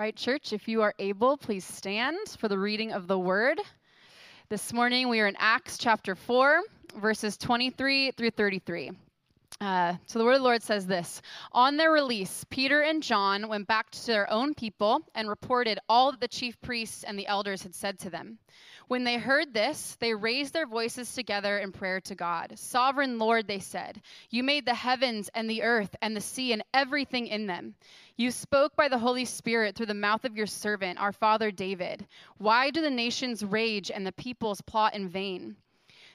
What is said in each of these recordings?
right, church, if you are able, please stand for the reading of the word. This morning we are in Acts chapter 4, verses 23 through 33. Uh, so the word of the Lord says this On their release, Peter and John went back to their own people and reported all that the chief priests and the elders had said to them. When they heard this, they raised their voices together in prayer to God. Sovereign Lord, they said, You made the heavens and the earth and the sea and everything in them. You spoke by the Holy Spirit through the mouth of your servant, our father David. Why do the nations rage and the peoples plot in vain?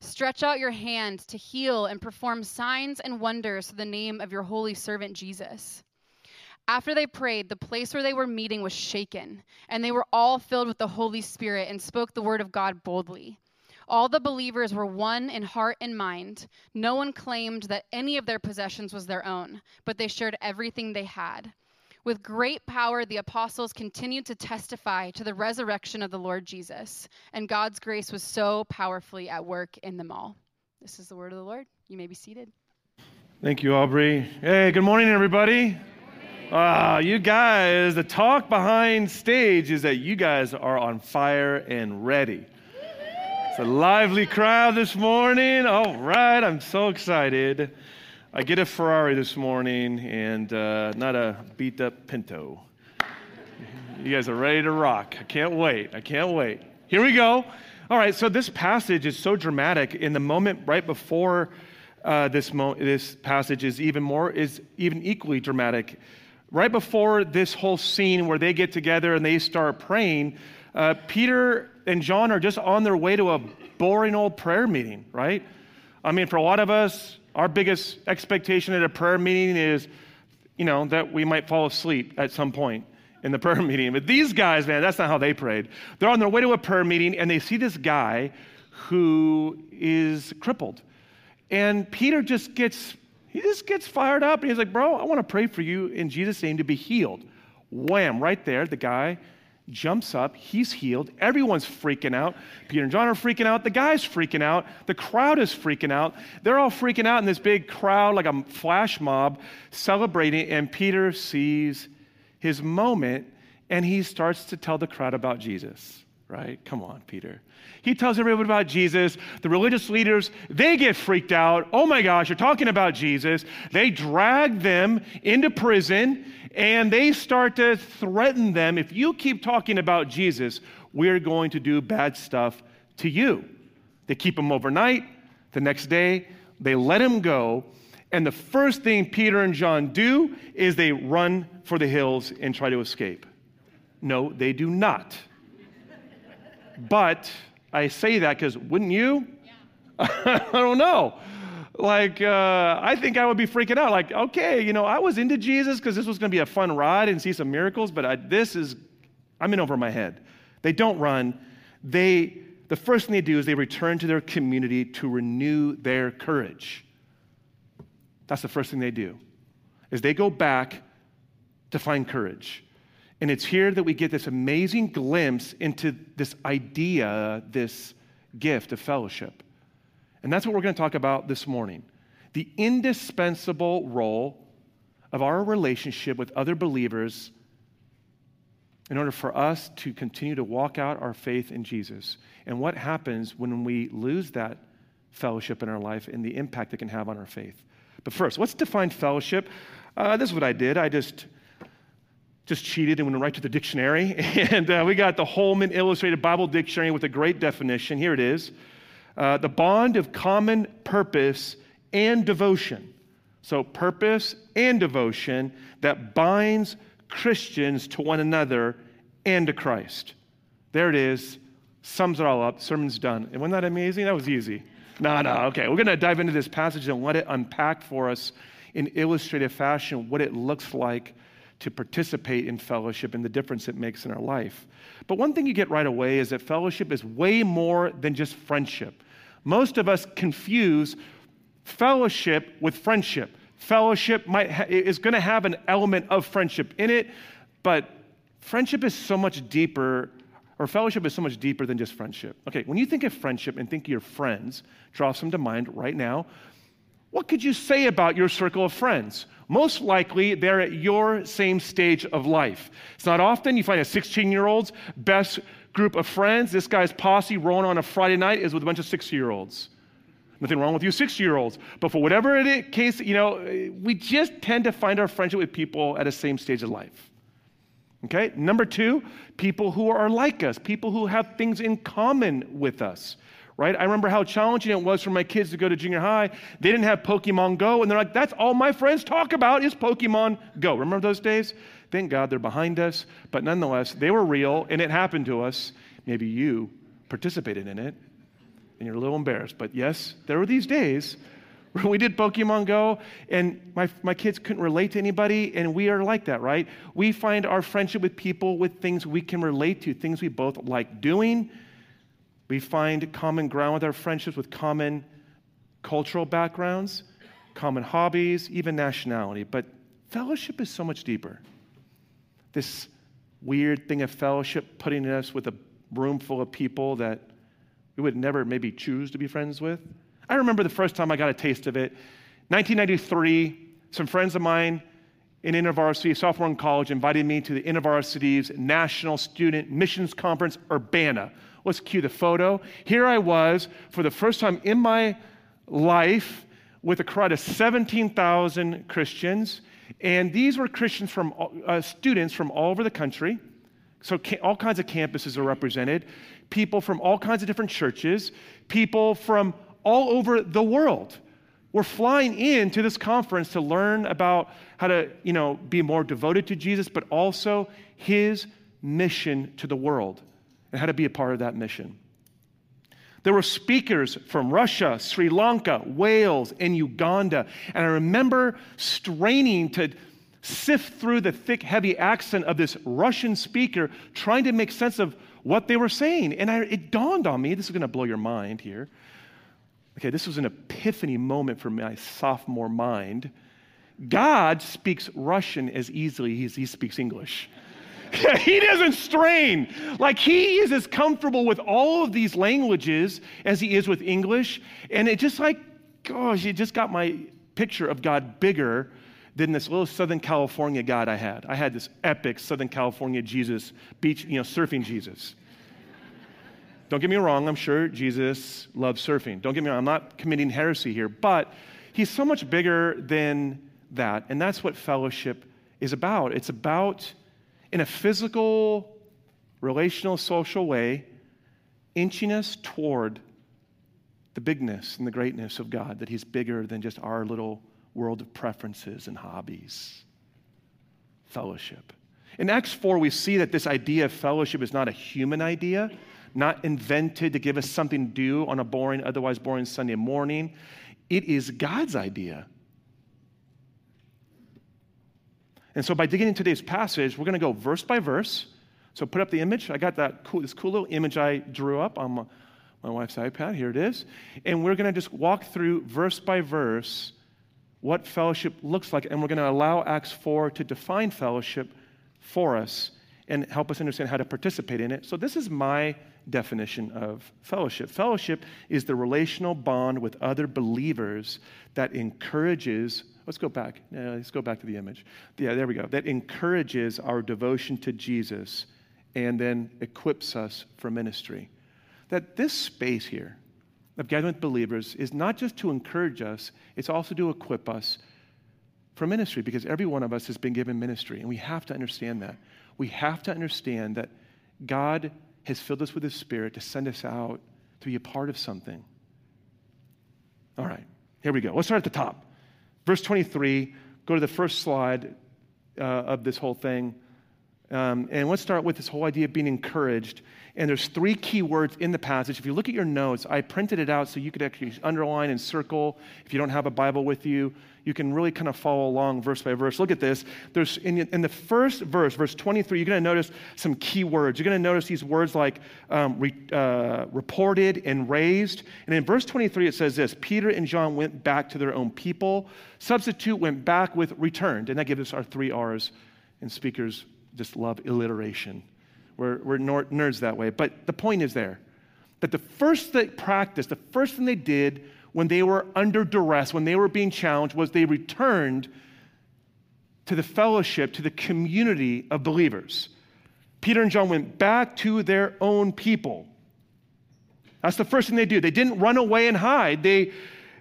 Stretch out your hand to heal and perform signs and wonders through the name of your holy servant Jesus. After they prayed, the place where they were meeting was shaken, and they were all filled with the Holy Spirit and spoke the word of God boldly. All the believers were one in heart and mind. No one claimed that any of their possessions was their own, but they shared everything they had. With great power, the apostles continued to testify to the resurrection of the Lord Jesus, and God's grace was so powerfully at work in them all. This is the word of the Lord. You may be seated. Thank you, Aubrey. Hey, good morning, everybody. Ah, you guys, the talk behind stage is that you guys are on fire and ready. It's a lively crowd this morning. All right, I'm so excited. I get a Ferrari this morning and uh, not a beat up Pinto. You guys are ready to rock. I can't wait. I can't wait. Here we go. All right, so this passage is so dramatic. In the moment right before uh, this, mo- this passage is even more, is even equally dramatic. Right before this whole scene where they get together and they start praying, uh, Peter and John are just on their way to a boring old prayer meeting, right? I mean, for a lot of us, our biggest expectation at a prayer meeting is, you know, that we might fall asleep at some point in the prayer meeting. But these guys, man, that's not how they prayed. They're on their way to a prayer meeting and they see this guy who is crippled. And Peter just gets he just gets fired up and he's like, "Bro, I want to pray for you in Jesus name to be healed." Wham, right there, the guy jumps up. He's healed. Everyone's freaking out. Peter and John are freaking out. The guy's freaking out. The crowd is freaking out. They're all freaking out in this big crowd, like a flash mob, celebrating. And Peter sees his moment and he starts to tell the crowd about Jesus, right? Come on, Peter. He tells everyone about Jesus. The religious leaders, they get freaked out. Oh my gosh, you're talking about Jesus. They drag them into prison and they start to threaten them if you keep talking about Jesus, we're going to do bad stuff to you. They keep him overnight. The next day, they let him go. And the first thing Peter and John do is they run for the hills and try to escape. No, they do not. but I say that because wouldn't you? Yeah. I don't know like uh, i think i would be freaking out. Like okay you know i was into jesus because this was going to be a fun ride and see some miracles but I, this is i'm in over my head. They don't run. They the first thing they do is they return to their community to renew their courage. That's the first thing they do is they go back to find courage. And it's here that we get this amazing glimpse into this idea this gift of fellowship and that's what we're going to talk about this morning the indispensable role of our relationship with other believers in order for us to continue to walk out our faith in Jesus. And what happens when we lose that fellowship in our life and the impact it can have on our faith. But first, let's define fellowship. Uh, this is what I did. I just just cheated and went right to the dictionary, and uh, we got the Holman Illustrated Bible Dictionary with a great definition. Here it is uh, the bond of common purpose and devotion. So, purpose and devotion that binds Christians to one another and to Christ. There it is. Sums it all up. Sermon's done. And wasn't that amazing? That was easy. No, no, okay. We're going to dive into this passage and let it unpack for us in illustrative fashion what it looks like to participate in fellowship and the difference it makes in our life. But one thing you get right away is that fellowship is way more than just friendship. Most of us confuse fellowship with friendship. Fellowship might ha- is going to have an element of friendship in it, but friendship is so much deeper or fellowship is so much deeper than just friendship. Okay, when you think of friendship and think of your friends, draw some to mind right now. What could you say about your circle of friends? Most likely, they're at your same stage of life. It's not often you find a 16 year old's best group of friends. This guy's posse rolling on a Friday night is with a bunch of six year olds. Nothing wrong with you six year olds. But for whatever it is, case, you know, we just tend to find our friendship with people at the same stage of life. Okay? Number two, people who are like us, people who have things in common with us. Right? I remember how challenging it was for my kids to go to junior high. They didn't have Pokemon Go, and they're like, that's all my friends talk about is Pokemon Go. Remember those days? Thank God they're behind us. But nonetheless, they were real, and it happened to us. Maybe you participated in it, and you're a little embarrassed. But yes, there were these days where we did Pokemon Go, and my, my kids couldn't relate to anybody, and we are like that, right? We find our friendship with people with things we can relate to, things we both like doing. We find common ground with our friendships with common cultural backgrounds, common hobbies, even nationality. But fellowship is so much deeper. This weird thing of fellowship putting us with a room full of people that we would never maybe choose to be friends with. I remember the first time I got a taste of it. 1993, some friends of mine in InterVarsity, sophomore in college, invited me to the InterVarsity's National Student Missions Conference, Urbana. Let's cue the photo. Here I was for the first time in my life with a crowd of 17,000 Christians. And these were Christians from uh, students from all over the country. So all kinds of campuses are represented. People from all kinds of different churches. People from all over the world. We're flying into this conference to learn about how to, you know, be more devoted to Jesus, but also his mission to the world and how to be a part of that mission. There were speakers from Russia, Sri Lanka, Wales, and Uganda. And I remember straining to sift through the thick, heavy accent of this Russian speaker, trying to make sense of what they were saying. And I, it dawned on me this is going to blow your mind here. Okay, this was an epiphany moment for my sophomore mind. God speaks Russian as easily as he speaks English. he doesn't strain. Like he is as comfortable with all of these languages as he is with English. And it just like, gosh, it just got my picture of God bigger than this little Southern California God I had. I had this epic Southern California Jesus, beach, you know, surfing Jesus. Don't get me wrong, I'm sure Jesus loves surfing. Don't get me wrong, I'm not committing heresy here, but he's so much bigger than that. And that's what fellowship is about. It's about, in a physical, relational, social way, inching us toward the bigness and the greatness of God, that he's bigger than just our little world of preferences and hobbies. Fellowship. In Acts 4, we see that this idea of fellowship is not a human idea not invented to give us something to do on a boring, otherwise boring Sunday morning. It is God's idea. And so, by digging into today's passage, we're going to go verse by verse. So, put up the image. I got that cool, this cool little image I drew up on my, my wife's iPad. Here it is. And we're going to just walk through verse by verse what fellowship looks like. And we're going to allow Acts 4 to define fellowship for us and help us understand how to participate in it. So, this is my definition of fellowship. Fellowship is the relational bond with other believers that encourages, let's go back. Let's go back to the image. Yeah, there we go. That encourages our devotion to Jesus and then equips us for ministry. That this space here of gathering with believers is not just to encourage us, it's also to equip us for ministry because every one of us has been given ministry, and we have to understand that. We have to understand that God has filled us with His Spirit to send us out to be a part of something. All right, here we go. Let's start at the top. Verse 23, go to the first slide uh, of this whole thing. Um, and let's start with this whole idea of being encouraged. And there's three key words in the passage. If you look at your notes, I printed it out so you could actually underline and circle. If you don't have a Bible with you, you can really kind of follow along verse by verse. Look at this. There's in, in the first verse, verse 23, you're going to notice some key words. You're going to notice these words like um, re, uh, reported and raised. And in verse 23, it says this Peter and John went back to their own people. Substitute went back with returned. And that gives us our three R's. And speakers just love alliteration. We're, we're nerds that way. But the point is there that the first they practiced, the first thing they did when they were under duress, when they were being challenged, was they returned to the fellowship, to the community of believers. Peter and John went back to their own people. That's the first thing they do. They didn't run away and hide. They,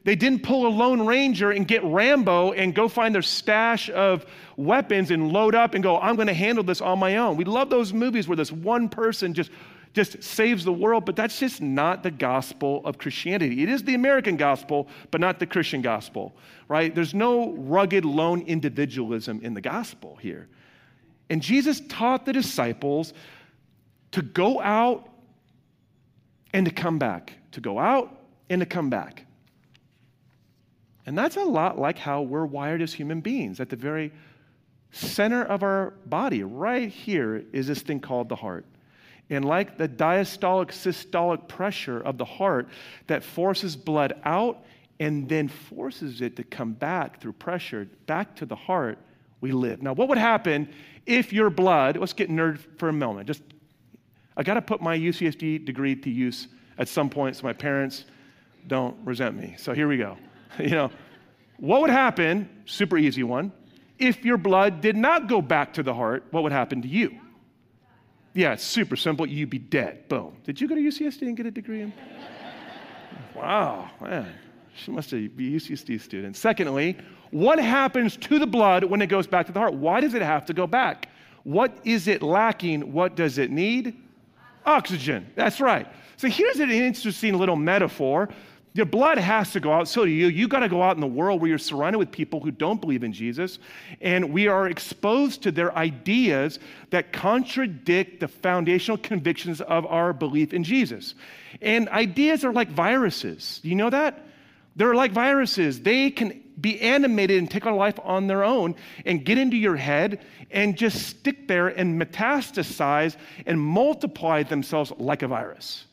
they didn't pull a Lone Ranger and get Rambo and go find their stash of weapons and load up and go, I'm going to handle this on my own. We love those movies where this one person just just saves the world, but that's just not the gospel of Christianity. It is the American gospel, but not the Christian gospel, right? There's no rugged lone individualism in the gospel here. And Jesus taught the disciples to go out and to come back, to go out and to come back. And that's a lot like how we're wired as human beings. At the very center of our body, right here, is this thing called the heart. And like the diastolic systolic pressure of the heart that forces blood out and then forces it to come back through pressure back to the heart, we live. Now, what would happen if your blood, let's get nerd for a moment. Just, I got to put my UCSD degree to use at some point so my parents don't resent me. So here we go. you know, what would happen, super easy one, if your blood did not go back to the heart, what would happen to you? Yeah, it's super simple. You'd be dead. Boom. Did you go to UCSD and get a degree in? wow, man. She must be a UCSD student. Secondly, what happens to the blood when it goes back to the heart? Why does it have to go back? What is it lacking? What does it need? Oxygen. That's right. So here's an interesting little metaphor your blood has to go out. So do you. You got to go out in the world where you're surrounded with people who don't believe in Jesus. And we are exposed to their ideas that contradict the foundational convictions of our belief in Jesus. And ideas are like viruses. You know that? They're like viruses. They can be animated and take on life on their own and get into your head and just stick there and metastasize and multiply themselves like a virus.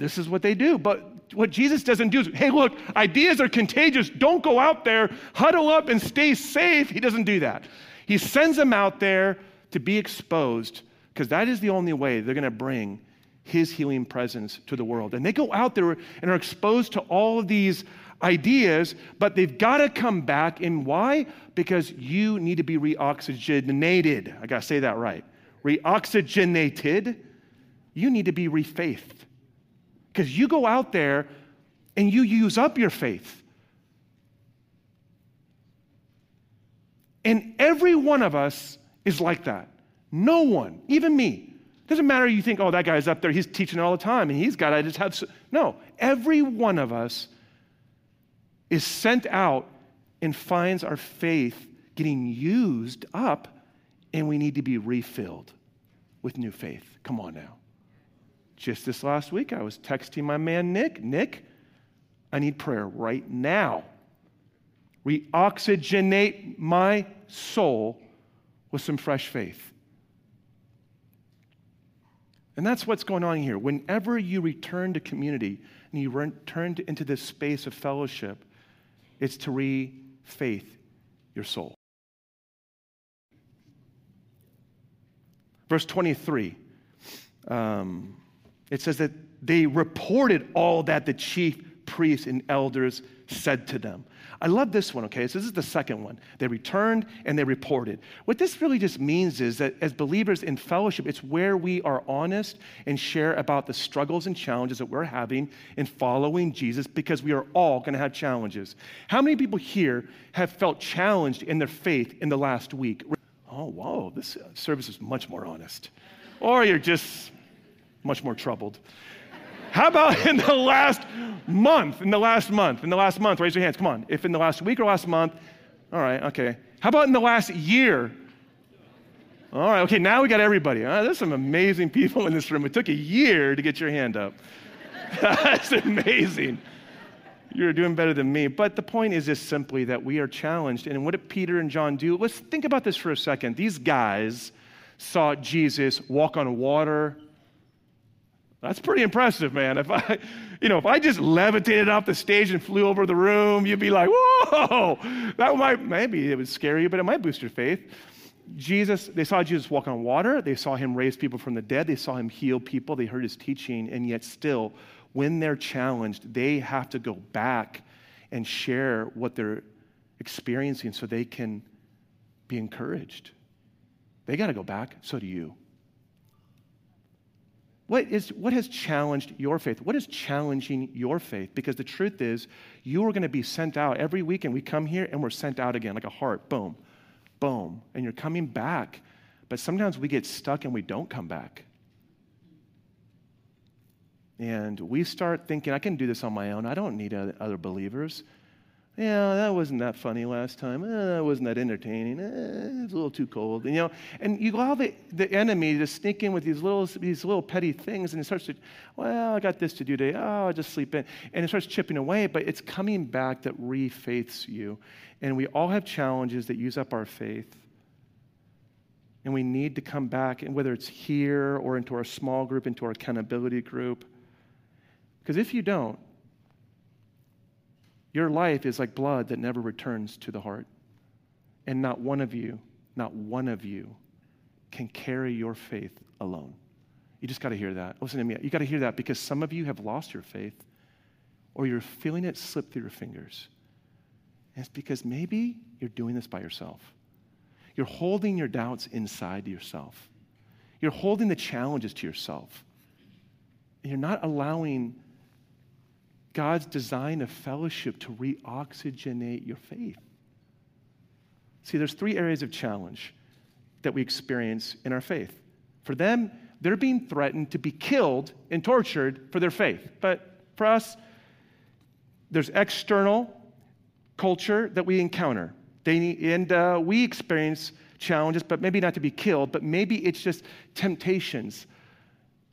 This is what they do. But what Jesus doesn't do is, hey, look, ideas are contagious. Don't go out there, huddle up and stay safe. He doesn't do that. He sends them out there to be exposed because that is the only way they're going to bring his healing presence to the world. And they go out there and are exposed to all of these ideas, but they've got to come back. And why? Because you need to be reoxygenated. I got to say that right. Reoxygenated. You need to be refaithed. Because you go out there and you use up your faith. And every one of us is like that. No one, even me. Doesn't matter you think, oh, that guy's up there, he's teaching all the time, and he's got to just have. So. No, every one of us is sent out and finds our faith getting used up, and we need to be refilled with new faith. Come on now. Just this last week, I was texting my man Nick Nick, I need prayer right now. Reoxygenate my soul with some fresh faith. And that's what's going on here. Whenever you return to community and you return into this space of fellowship, it's to re faith your soul. Verse 23. Um, it says that they reported all that the chief priests and elders said to them. I love this one, okay? So this is the second one. They returned and they reported. What this really just means is that as believers in fellowship, it's where we are honest and share about the struggles and challenges that we're having in following Jesus because we are all going to have challenges. How many people here have felt challenged in their faith in the last week? Oh, whoa, this service is much more honest. Or you're just much more troubled. How about in the last month? In the last month? In the last month, raise your hands. Come on. If in the last week or last month, all right, okay. How about in the last year? All right, okay, now we got everybody. Uh, there's some amazing people in this room. It took a year to get your hand up. That's amazing. You're doing better than me. But the point is just simply that we are challenged. And what did Peter and John do? Let's think about this for a second. These guys saw Jesus walk on water. That's pretty impressive, man. If I, you know, if I just levitated off the stage and flew over the room, you'd be like, whoa, that might, maybe it would scare you, but it might boost your faith. Jesus, they saw Jesus walk on water. They saw him raise people from the dead. They saw him heal people. They heard his teaching. And yet, still, when they're challenged, they have to go back and share what they're experiencing so they can be encouraged. They got to go back. So do you. What, is, what has challenged your faith? What is challenging your faith? Because the truth is, you are going to be sent out. Every weekend we come here and we're sent out again, like a heart. Boom, boom. And you're coming back. But sometimes we get stuck and we don't come back. And we start thinking, I can do this on my own. I don't need other believers. Yeah, that wasn't that funny last time. Eh, that wasn't that entertaining. Eh, it's a little too cold. And, you know, and you allow the, the enemy to sneak in with these little, these little petty things, and it starts to, well, I got this to do today. Oh, I'll just sleep in. And it starts chipping away, but it's coming back that refaiths you. And we all have challenges that use up our faith. And we need to come back, and whether it's here or into our small group, into our accountability group, because if you don't, your life is like blood that never returns to the heart. And not one of you, not one of you can carry your faith alone. You just got to hear that. Listen to me. You got to hear that because some of you have lost your faith or you're feeling it slip through your fingers. And it's because maybe you're doing this by yourself. You're holding your doubts inside yourself. You're holding the challenges to yourself. And you're not allowing God's design of fellowship to reoxygenate your faith. See, there's three areas of challenge that we experience in our faith. For them, they're being threatened to be killed and tortured for their faith. But for us, there's external culture that we encounter. They, and uh, we experience challenges, but maybe not to be killed, but maybe it's just temptations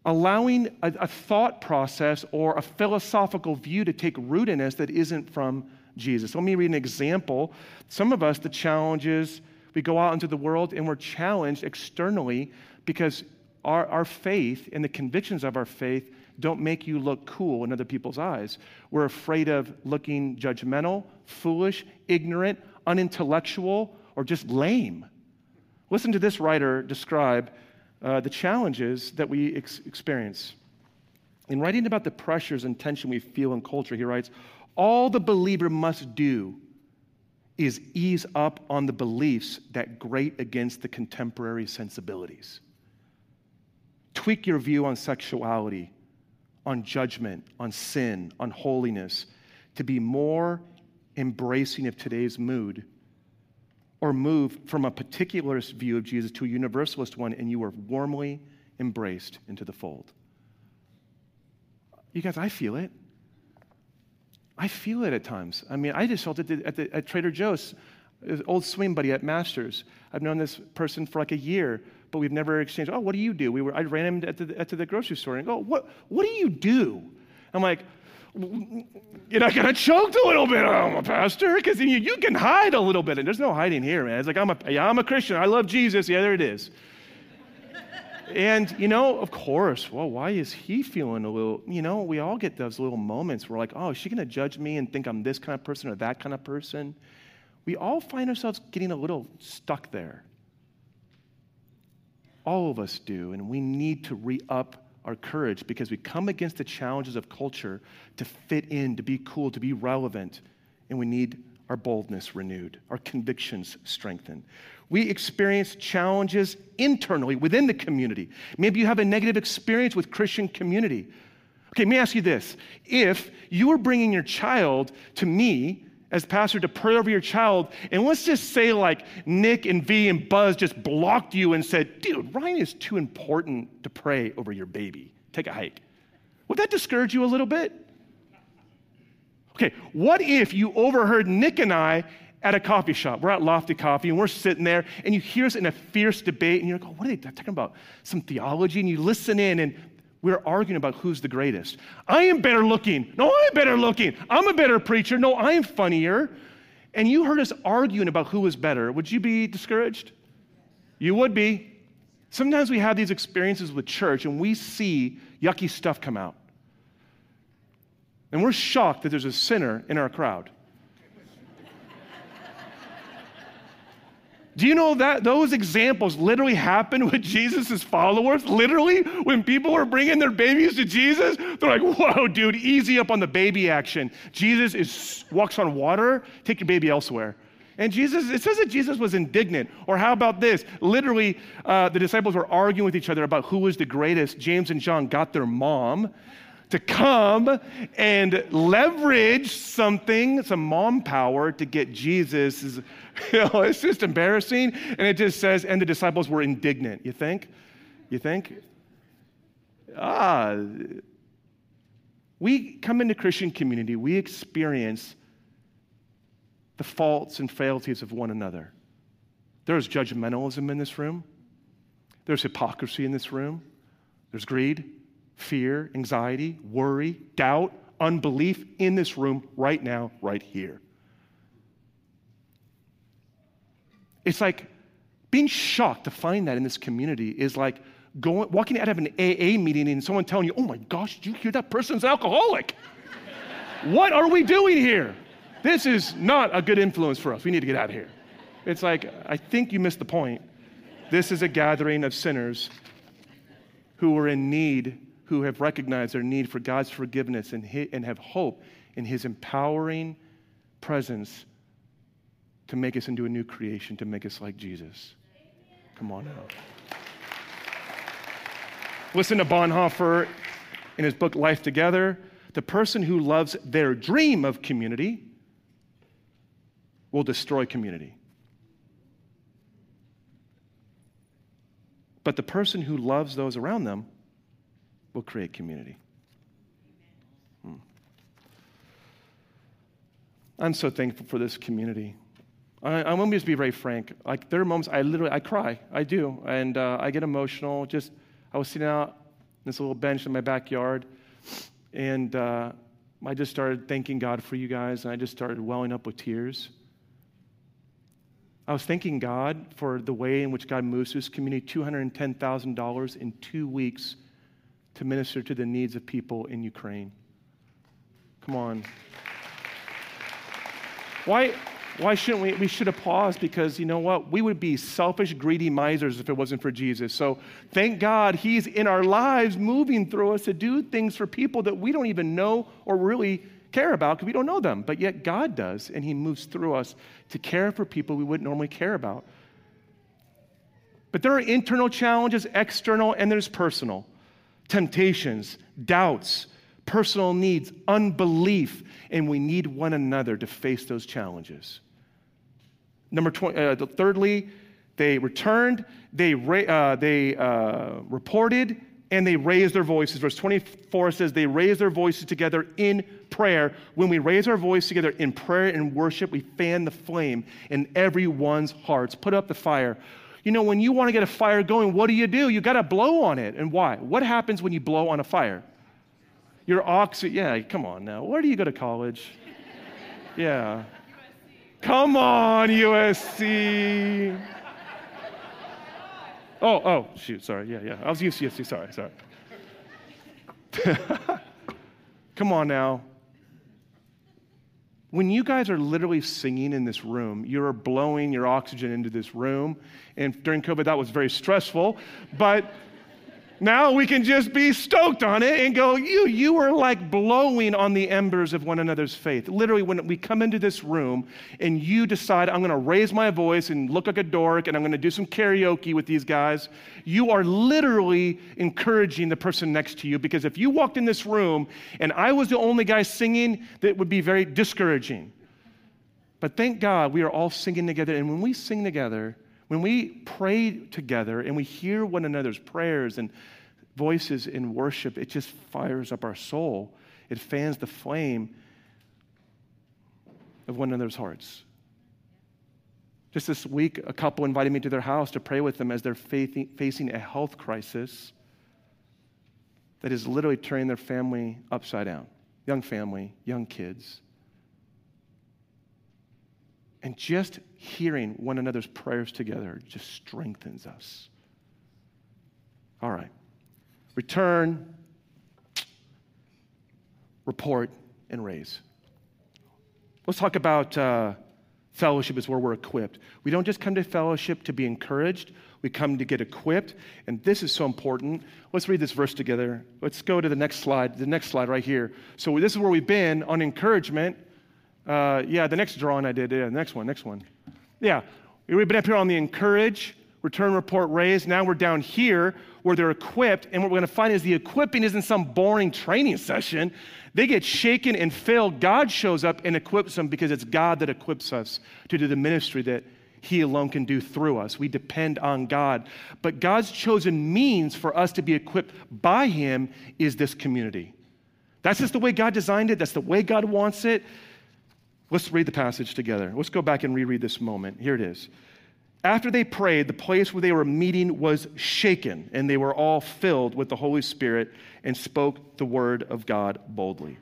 allowing a, a, thought process or a philosophical view to take root in us that isn't from Jesus. Let me read an example. Some of us, the challenge is we go out into the world and we're challenged externally because our, our faith and the convictions of our faith don't make you look cool in other people's eyes. We're afraid of looking judgmental, foolish, ignorant, unintellectual, or just lame. Listen to this writer describe uh, the challenges that we ex- experience. In writing about the pressures and tension we feel in culture, he writes, All the believer must do is ease up on the beliefs that grate against the contemporary sensibilities. Tweak your view on sexuality, on judgment, on sin, on holiness, to be more embracing of today's mood or move from a particularist view of Jesus to a universalist one, and you are warmly embraced into the fold. You guys, I feel it. I feel it at times. I mean, I just felt it at, the, at Trader Joe's, uh, old swing buddy at Masters. I've known this person for like a year, but we've never exchanged. Oh, what do you do? We were, I ran him at the, at the grocery store and go, what, what do you do? I'm like, you know, I kind of choked a little bit. I'm a pastor because you, you can hide a little bit, and there's no hiding here, man. It's like I'm a, yeah, I'm a Christian. I love Jesus. Yeah, there it is. and you know, of course, well, why is he feeling a little? You know, we all get those little moments where like, oh, is she going to judge me and think I'm this kind of person or that kind of person? We all find ourselves getting a little stuck there. All of us do, and we need to re up our courage because we come against the challenges of culture to fit in, to be cool, to be relevant, and we need our boldness renewed, our convictions strengthened. We experience challenges internally within the community. Maybe you have a negative experience with Christian community. Okay, let me ask you this. If you were bringing your child to me as pastor to pray over your child, and let's just say like Nick and V and Buzz just blocked you and said, dude, Ryan is too important to pray over your baby. Take a hike. Would that discourage you a little bit? Okay, what if you overheard Nick and I at a coffee shop. We're at Lofty Coffee and we're sitting there and you hear us in a fierce debate and you're like, oh, what are they talking about? Some theology. And you listen in and we're arguing about who's the greatest. I am better looking. No, I'm better looking. I'm a better preacher. No, I am funnier. And you heard us arguing about who was better. Would you be discouraged? You would be. Sometimes we have these experiences with church and we see yucky stuff come out. And we're shocked that there's a sinner in our crowd. Do you know that those examples literally happened with Jesus' followers? Literally, when people were bringing their babies to Jesus, they're like, whoa, dude, easy up on the baby action. Jesus is, walks on water, take your baby elsewhere. And Jesus, it says that Jesus was indignant. Or how about this? Literally, uh, the disciples were arguing with each other about who was the greatest. James and John got their mom to come and leverage something, some mom power to get Jesus. You know, it's just embarrassing. And it just says, and the disciples were indignant. You think? You think? Ah, we come into Christian community, we experience the faults and frailties of one another. There's judgmentalism in this room. There's hypocrisy in this room. There's greed fear, anxiety, worry, doubt, unbelief in this room right now, right here. It's like being shocked to find that in this community is like going, walking out of an AA meeting and someone telling you, oh my gosh, did you hear that person's alcoholic? what are we doing here? This is not a good influence for us. We need to get out of here. It's like, I think you missed the point. This is a gathering of sinners who are in need who have recognized their need for God's forgiveness and, and have hope in His empowering presence to make us into a new creation, to make us like Jesus. Come on now. Listen to Bonhoeffer in his book Life Together. The person who loves their dream of community will destroy community. But the person who loves those around them will create community. Hmm. I'm so thankful for this community. I, I want to just be very frank. Like there are moments I literally I cry. I do, and uh, I get emotional. Just I was sitting out this little bench in my backyard, and uh, I just started thanking God for you guys, and I just started welling up with tears. I was thanking God for the way in which God moves this community. Two hundred and ten thousand dollars in two weeks to minister to the needs of people in Ukraine. Come on. Why, why shouldn't we? We should have paused because you know what? We would be selfish, greedy misers if it wasn't for Jesus. So thank God He's in our lives moving through us to do things for people that we don't even know or really care about because we don't know them. But yet God does, and He moves through us to care for people we wouldn't normally care about. But there are internal challenges, external, and there's personal temptations, doubts, personal needs, unbelief, and we need one another to face those challenges. Number 20, uh, thirdly, they returned, they, uh, they uh, reported, and they raised their voices. Verse 24 says, They raised their voices together in prayer. When we raise our voice together in prayer and worship, we fan the flame in everyone's hearts. Put up the fire. You know, when you want to get a fire going, what do you do? You got to blow on it. And why? What happens when you blow on a fire? Your oxygen, yeah, come on now. Where do you go to college? Yeah. Come on, USC. Oh, oh, shoot, sorry. Yeah, yeah. I was used to USC. Sorry, sorry. Come on now when you guys are literally singing in this room, you're blowing your oxygen into this room. And during COVID, that was very stressful. But now we can just be stoked on it and go, you, you are like blowing on the embers of one another's faith. Literally, when we come into this room and you decide, I'm going to raise my voice and look like a dork and I'm going to do some karaoke with these guys, you are literally encouraging the person next to you because if you walked in this room and I was the only guy singing, that would be very discouraging. But thank God we are all singing together. And when we sing together, when we pray together and we hear one another's prayers and voices in worship, it just fires up our soul. It fans the flame of one another's hearts. Just this week, a couple invited me to their house to pray with them as they're facing a health crisis that is literally turning their family upside down. Young family, young kids. And just hearing one another's prayers together just strengthens us. All right. Return, report, and raise. Let's talk about uh, fellowship is where we're equipped. We don't just come to fellowship to be encouraged, we come to get equipped. And this is so important. Let's read this verse together. Let's go to the next slide, the next slide right here. So, this is where we've been on encouragement. Uh, yeah, the next drawing I did. Yeah, next one, next one. Yeah, we've been up here on the encourage, return report raise. Now we're down here where they're equipped. And what we're going to find is the equipping isn't some boring training session. They get shaken and failed. God shows up and equips them because it's God that equips us to do the ministry that He alone can do through us. We depend on God. But God's chosen means for us to be equipped by Him is this community. That's just the way God designed it, that's the way God wants it. Let's read the passage together. Let's go back and reread this moment. Here it is. After they prayed, the place where they were meeting was shaken, and they were all filled with the Holy Spirit and spoke the word of God boldly.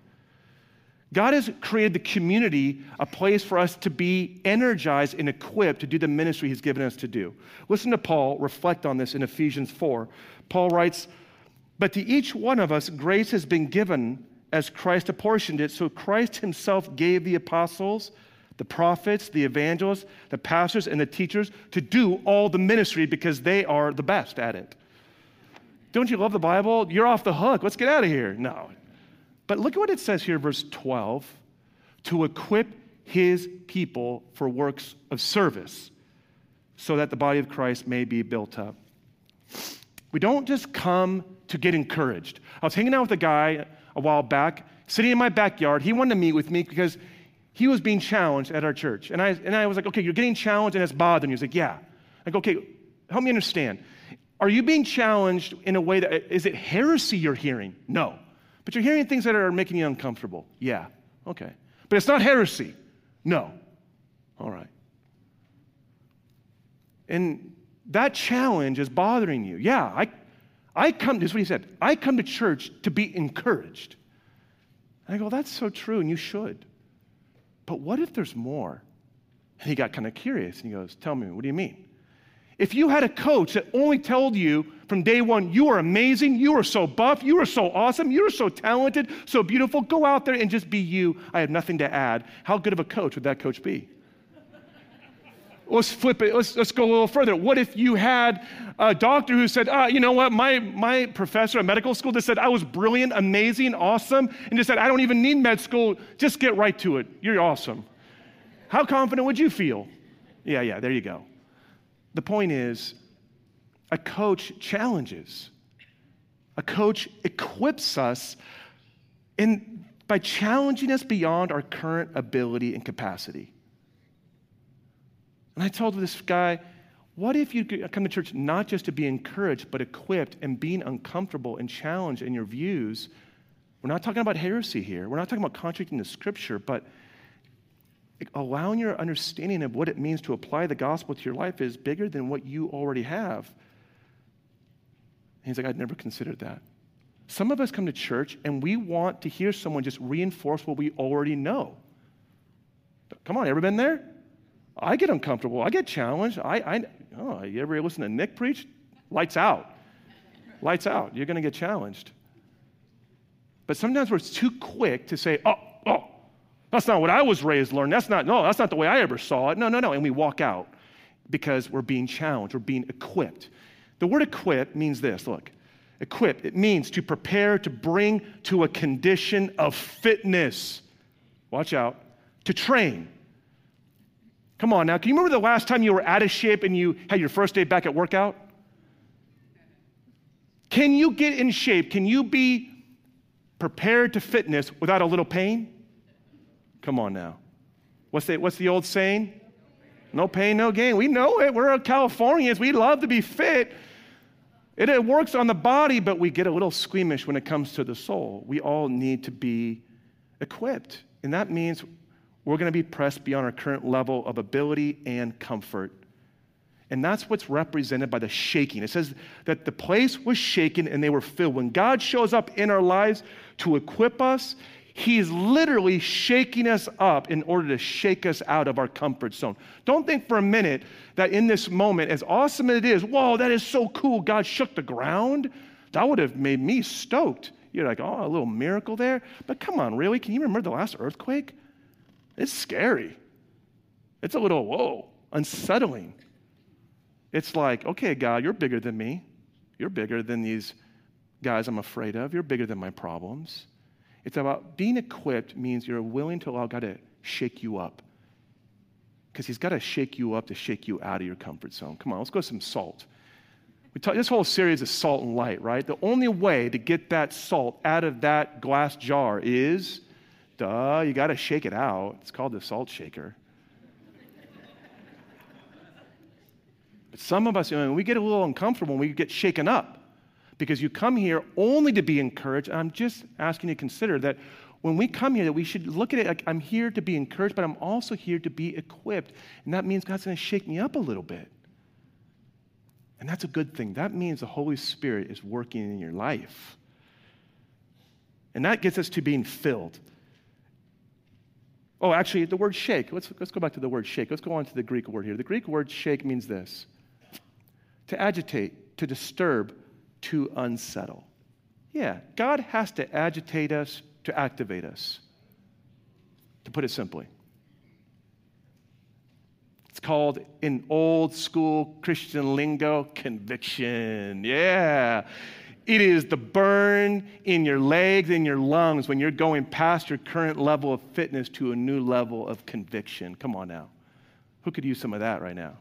God has created the community a place for us to be energized and equipped to do the ministry He's given us to do. Listen to Paul reflect on this in Ephesians 4. Paul writes, But to each one of us, grace has been given as Christ apportioned it. So Christ Himself gave the apostles the prophets, the evangelists, the pastors, and the teachers to do all the ministry because they are the best at it. Don't you love the Bible? You're off the hook. Let's get out of here. No. But look at what it says here, verse 12 to equip his people for works of service so that the body of Christ may be built up. We don't just come to get encouraged. I was hanging out with a guy a while back, sitting in my backyard. He wanted to meet with me because he was being challenged at our church. And I, and I was like, okay, you're getting challenged and it's bothering you. He's like, yeah. I go, okay, help me understand. Are you being challenged in a way that, is it heresy you're hearing? No. But you're hearing things that are making you uncomfortable? Yeah. Okay. But it's not heresy? No. All right. And that challenge is bothering you. Yeah, I, I come, this is what he said, I come to church to be encouraged. And I go, that's so true, and you should. But what if there's more? And he got kind of curious and he goes, Tell me, what do you mean? If you had a coach that only told you from day one, you are amazing, you are so buff, you are so awesome, you are so talented, so beautiful, go out there and just be you. I have nothing to add. How good of a coach would that coach be? Let's flip it. Let's, let's go a little further. What if you had a doctor who said, ah, you know what, my, my professor at medical school just said I was brilliant, amazing, awesome, and just said, I don't even need med school, just get right to it. You're awesome. How confident would you feel? Yeah, yeah, there you go. The point is, a coach challenges. A coach equips us in, by challenging us beyond our current ability and capacity. And I told this guy, what if you come to church not just to be encouraged, but equipped and being uncomfortable and challenged in your views? We're not talking about heresy here. We're not talking about contradicting the scripture, but allowing your understanding of what it means to apply the gospel to your life is bigger than what you already have. And he's like, I'd never considered that. Some of us come to church and we want to hear someone just reinforce what we already know. Come on, ever been there? I get uncomfortable. I get challenged. I, I oh, you ever listen to Nick preach? Lights out. Lights out. You're going to get challenged. But sometimes we're too quick to say, oh, oh, that's not what I was raised learning. That's not, no, that's not the way I ever saw it. No, no, no. And we walk out because we're being challenged. We're being equipped. The word equip means this look, equip, it means to prepare, to bring to a condition of fitness. Watch out. To train, Come on now. Can you remember the last time you were out of shape and you had your first day back at workout? Can you get in shape? Can you be prepared to fitness without a little pain? Come on now. What's the, what's the old saying? No pain, no gain. We know it. We're Californians. We love to be fit. It, it works on the body, but we get a little squeamish when it comes to the soul. We all need to be equipped. And that means we're going to be pressed beyond our current level of ability and comfort. And that's what's represented by the shaking. It says that the place was shaken and they were filled. When God shows up in our lives to equip us, He's literally shaking us up in order to shake us out of our comfort zone. Don't think for a minute that in this moment, as awesome as it is, whoa, that is so cool, God shook the ground. That would have made me stoked. You're like, oh, a little miracle there. But come on, really? Can you remember the last earthquake? It's scary. It's a little, whoa, unsettling. It's like, okay, God, you're bigger than me. You're bigger than these guys I'm afraid of. You're bigger than my problems. It's about being equipped means you're willing to allow God to shake you up. Because He's got to shake you up to shake you out of your comfort zone. Come on, let's go some salt. We talk, this whole series is salt and light, right? The only way to get that salt out of that glass jar is, duh, you got to shake it out. It's called the salt shaker. but some of us, you know, we get a little uncomfortable when we get shaken up because you come here only to be encouraged. I'm just asking you to consider that when we come here, that we should look at it like I'm here to be encouraged, but I'm also here to be equipped. And that means God's going to shake me up a little bit. And that's a good thing. That means the Holy Spirit is working in your life. And that gets us to being filled. Oh, actually, the word shake. Let's, let's go back to the word shake. Let's go on to the Greek word here. The Greek word shake means this to agitate, to disturb, to unsettle. Yeah, God has to agitate us to activate us, to put it simply. It's called, in old school Christian lingo, conviction. Yeah. It is the burn in your legs, in your lungs when you're going past your current level of fitness to a new level of conviction. Come on now. Who could use some of that right now?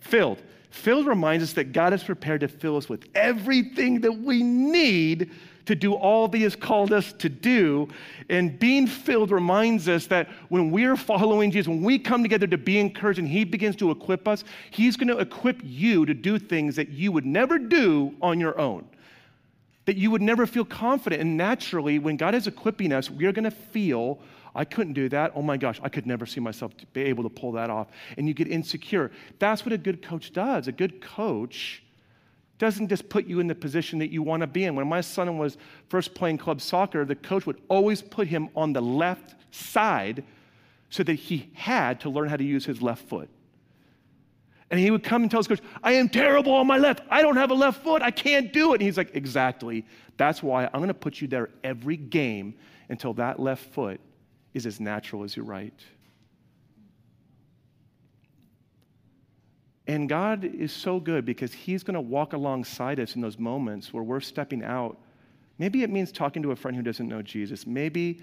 Filled. Filled reminds us that God is prepared to fill us with everything that we need to do all that He has called us to do. And being filled reminds us that when we're following Jesus, when we come together to be encouraged and He begins to equip us, He's going to equip you to do things that you would never do on your own. That you would never feel confident. And naturally, when God is equipping us, we're going to feel I couldn't do that. Oh my gosh, I could never see myself be able to pull that off. And you get insecure. That's what a good coach does. A good coach doesn't just put you in the position that you want to be in. When my son was first playing club soccer, the coach would always put him on the left side so that he had to learn how to use his left foot. And he would come and tell his coach, I am terrible on my left. I don't have a left foot. I can't do it. And he's like, Exactly. That's why I'm going to put you there every game until that left foot is as natural as your right. And God is so good because He's going to walk alongside us in those moments where we're stepping out. Maybe it means talking to a friend who doesn't know Jesus. Maybe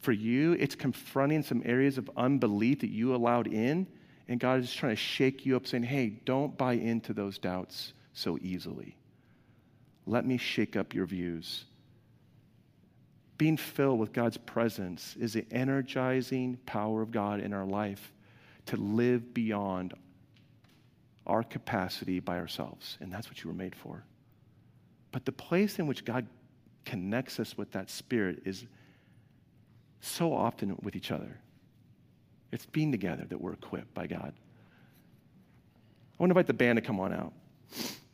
for you, it's confronting some areas of unbelief that you allowed in. And God is trying to shake you up, saying, hey, don't buy into those doubts so easily. Let me shake up your views being filled with God's presence is the energizing power of God in our life to live beyond our capacity by ourselves. And that's what you were made for. But the place in which God connects us with that spirit is so often with each other. It's being together that we're equipped by God. I want to invite the band to come on out.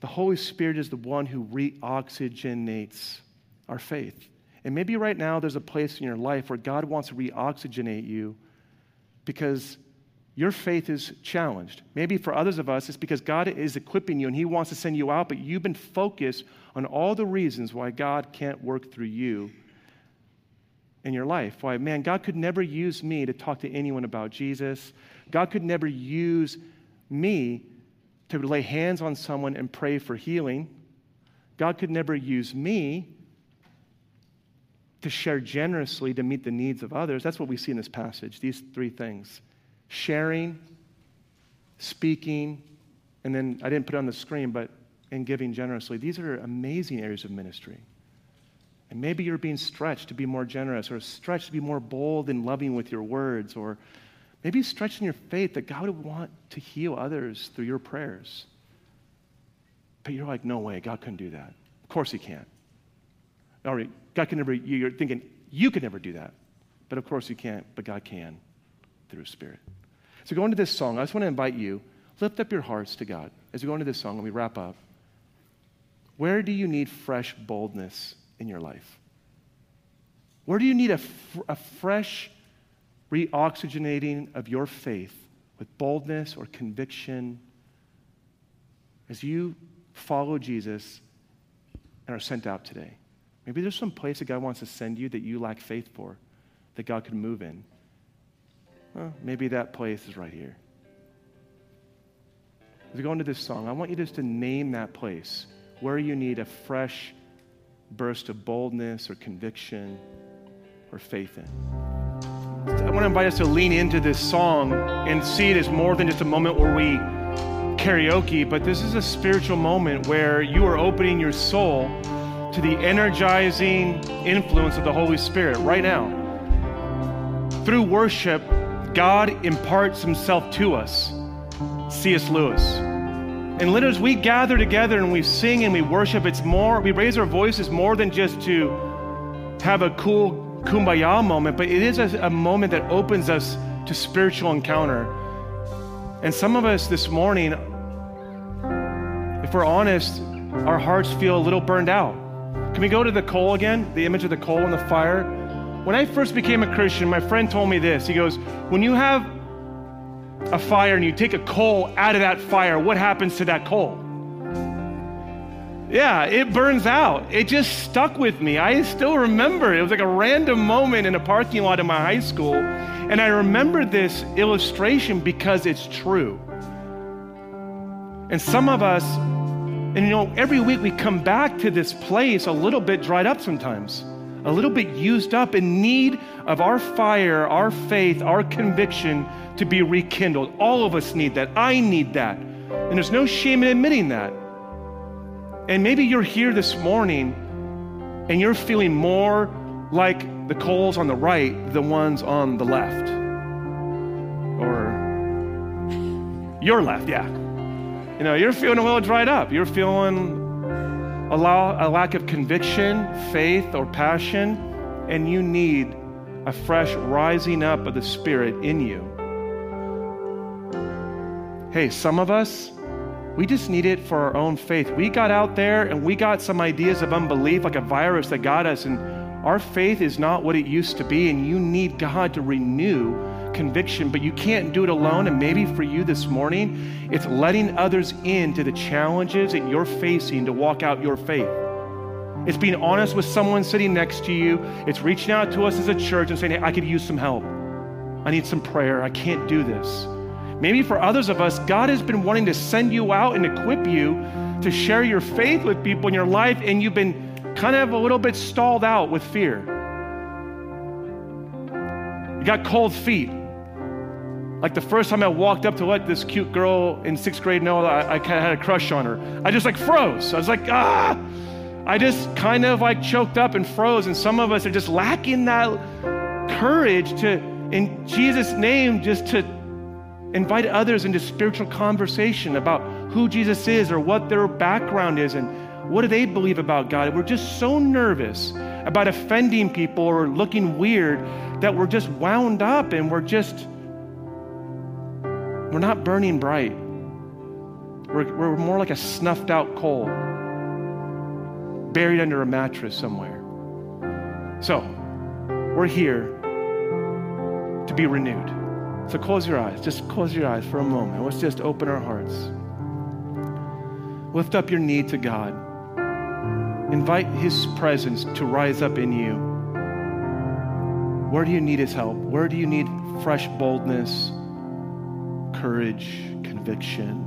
The Holy Spirit is the one who reoxygenates our faith. And maybe right now there's a place in your life where God wants to reoxygenate you because your faith is challenged. Maybe for others of us, it's because God is equipping you and He wants to send you out, but you've been focused on all the reasons why God can't work through you in your life. Why, man, God could never use me to talk to anyone about Jesus. God could never use me to lay hands on someone and pray for healing. God could never use me to share generously to meet the needs of others. That's what we see in this passage, these three things sharing, speaking, and then I didn't put it on the screen, but in giving generously. These are amazing areas of ministry. And maybe you're being stretched to be more generous, or stretched to be more bold and loving with your words, or maybe stretched in your faith that God would want to heal others through your prayers. But you're like, no way, God couldn't do that. Of course He can't. All right, God can never, you're thinking, you can never do that. But of course, you can't, but God can through His Spirit. So, go into this song, I just want to invite you, lift up your hearts to God. As we go into this song and we wrap up, where do you need fresh boldness in your life? Where do you need a, fr- a fresh reoxygenating of your faith with boldness or conviction as you follow Jesus and are sent out today? Maybe there's some place that God wants to send you that you lack faith for, that God could move in. Well, maybe that place is right here. As we go into this song, I want you just to name that place where you need a fresh burst of boldness or conviction or faith in. I want to invite us to lean into this song and see it as more than just a moment where we karaoke, but this is a spiritual moment where you are opening your soul to the energizing influence of the Holy Spirit right now. Through worship, God imparts himself to us. C.S. Lewis. And literally, as we gather together and we sing and we worship, it's more, we raise our voices more than just to have a cool kumbaya moment, but it is a, a moment that opens us to spiritual encounter. And some of us this morning, if we're honest, our hearts feel a little burned out. Can we go to the coal again? The image of the coal and the fire? When I first became a Christian, my friend told me this. He goes, When you have a fire and you take a coal out of that fire, what happens to that coal? Yeah, it burns out. It just stuck with me. I still remember it. Was like a random moment in a parking lot in my high school. And I remember this illustration because it's true. And some of us, and you know, every week we come back to this place a little bit dried up sometimes, a little bit used up in need of our fire, our faith, our conviction to be rekindled. All of us need that. I need that. And there's no shame in admitting that. And maybe you're here this morning and you're feeling more like the coals on the right, the ones on the left. Or your left, yeah. You know, you're feeling a little dried up. You're feeling a, a lack of conviction, faith, or passion, and you need a fresh rising up of the Spirit in you. Hey, some of us, we just need it for our own faith. We got out there and we got some ideas of unbelief, like a virus that got us, and our faith is not what it used to be, and you need God to renew conviction, but you can't do it alone. And maybe for you this morning, it's letting others into the challenges that you're facing to walk out your faith. It's being honest with someone sitting next to you. It's reaching out to us as a church and saying, hey, I could use some help. I need some prayer. I can't do this. Maybe for others of us, God has been wanting to send you out and equip you to share your faith with people in your life, and you've been kind of a little bit stalled out with fear. You got cold feet. Like the first time I walked up to let this cute girl in sixth grade know that I, I kind of had a crush on her, I just like froze. I was like, ah! I just kind of like choked up and froze. And some of us are just lacking that courage to, in Jesus' name, just to invite others into spiritual conversation about who Jesus is or what their background is and what do they believe about God. We're just so nervous about offending people or looking weird that we're just wound up and we're just, we're not burning bright. We're, we're more like a snuffed out coal buried under a mattress somewhere. So, we're here to be renewed. So close your eyes. Just close your eyes for a moment. Let's just open our hearts. Lift up your need to God. Invite His presence to rise up in you. Where do you need His help? Where do you need fresh boldness, courage, conviction?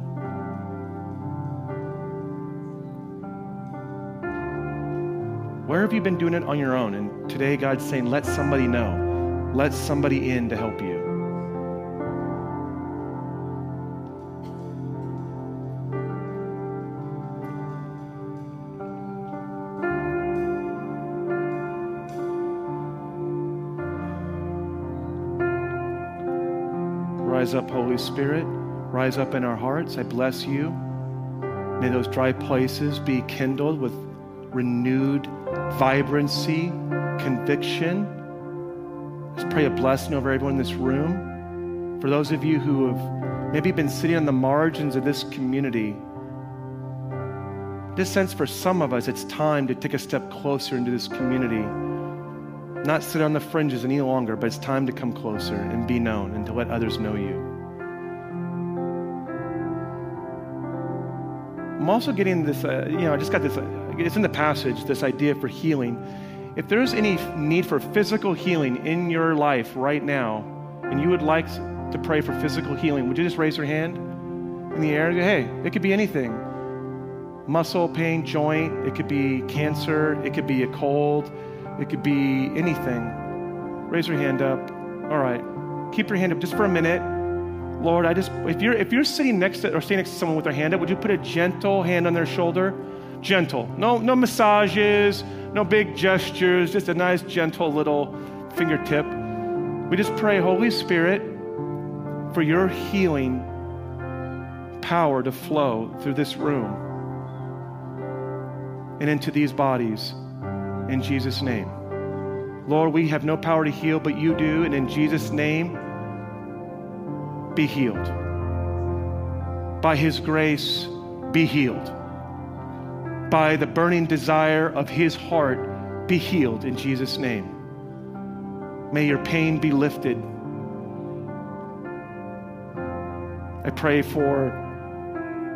Where have you been doing it on your own? And today God's saying, let somebody know. Let somebody in to help you. Rise up, Holy Spirit. Rise up in our hearts. I bless you. May those dry places be kindled with renewed vibrancy, conviction. Let's pray a blessing over everyone in this room. For those of you who have maybe been sitting on the margins of this community, this sense for some of us, it's time to take a step closer into this community. Not sit on the fringes any longer, but it's time to come closer and be known and to let others know you. I'm also getting this, uh, you know, I just got this, uh, it's in the passage, this idea for healing. If there's any need for physical healing in your life right now, and you would like to pray for physical healing, would you just raise your hand in the air? Hey, it could be anything muscle pain, joint, it could be cancer, it could be a cold, it could be anything. Raise your hand up. All right. Keep your hand up just for a minute. Lord, I just if you're if you're sitting next to or standing next to someone with their hand up, would you put a gentle hand on their shoulder? Gentle. No no massages, no big gestures, just a nice gentle little fingertip. We just pray, Holy Spirit, for your healing power to flow through this room and into these bodies in Jesus' name. Lord, we have no power to heal, but you do, and in Jesus' name, be healed. By his grace, be healed. By the burning desire of his heart, be healed in Jesus' name. May your pain be lifted. I pray for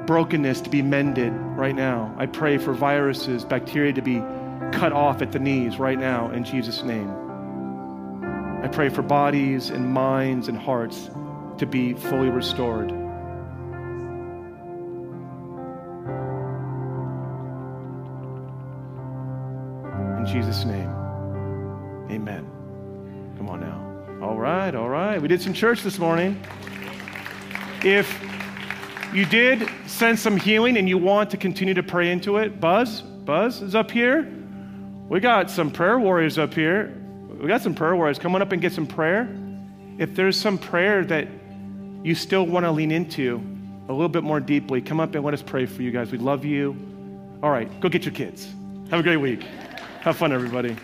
brokenness to be mended right now. I pray for viruses, bacteria to be cut off at the knees right now in Jesus' name. I pray for bodies and minds and hearts to be fully restored. In Jesus' name, amen. Come on now. All right, all right. We did some church this morning. If you did sense some healing and you want to continue to pray into it, Buzz, Buzz is up here. We got some prayer warriors up here. We got some prayer warriors. Come on up and get some prayer. If there's some prayer that you still want to lean into a little bit more deeply, come up and let us pray for you guys. We love you. All right, go get your kids. Have a great week. Have fun, everybody.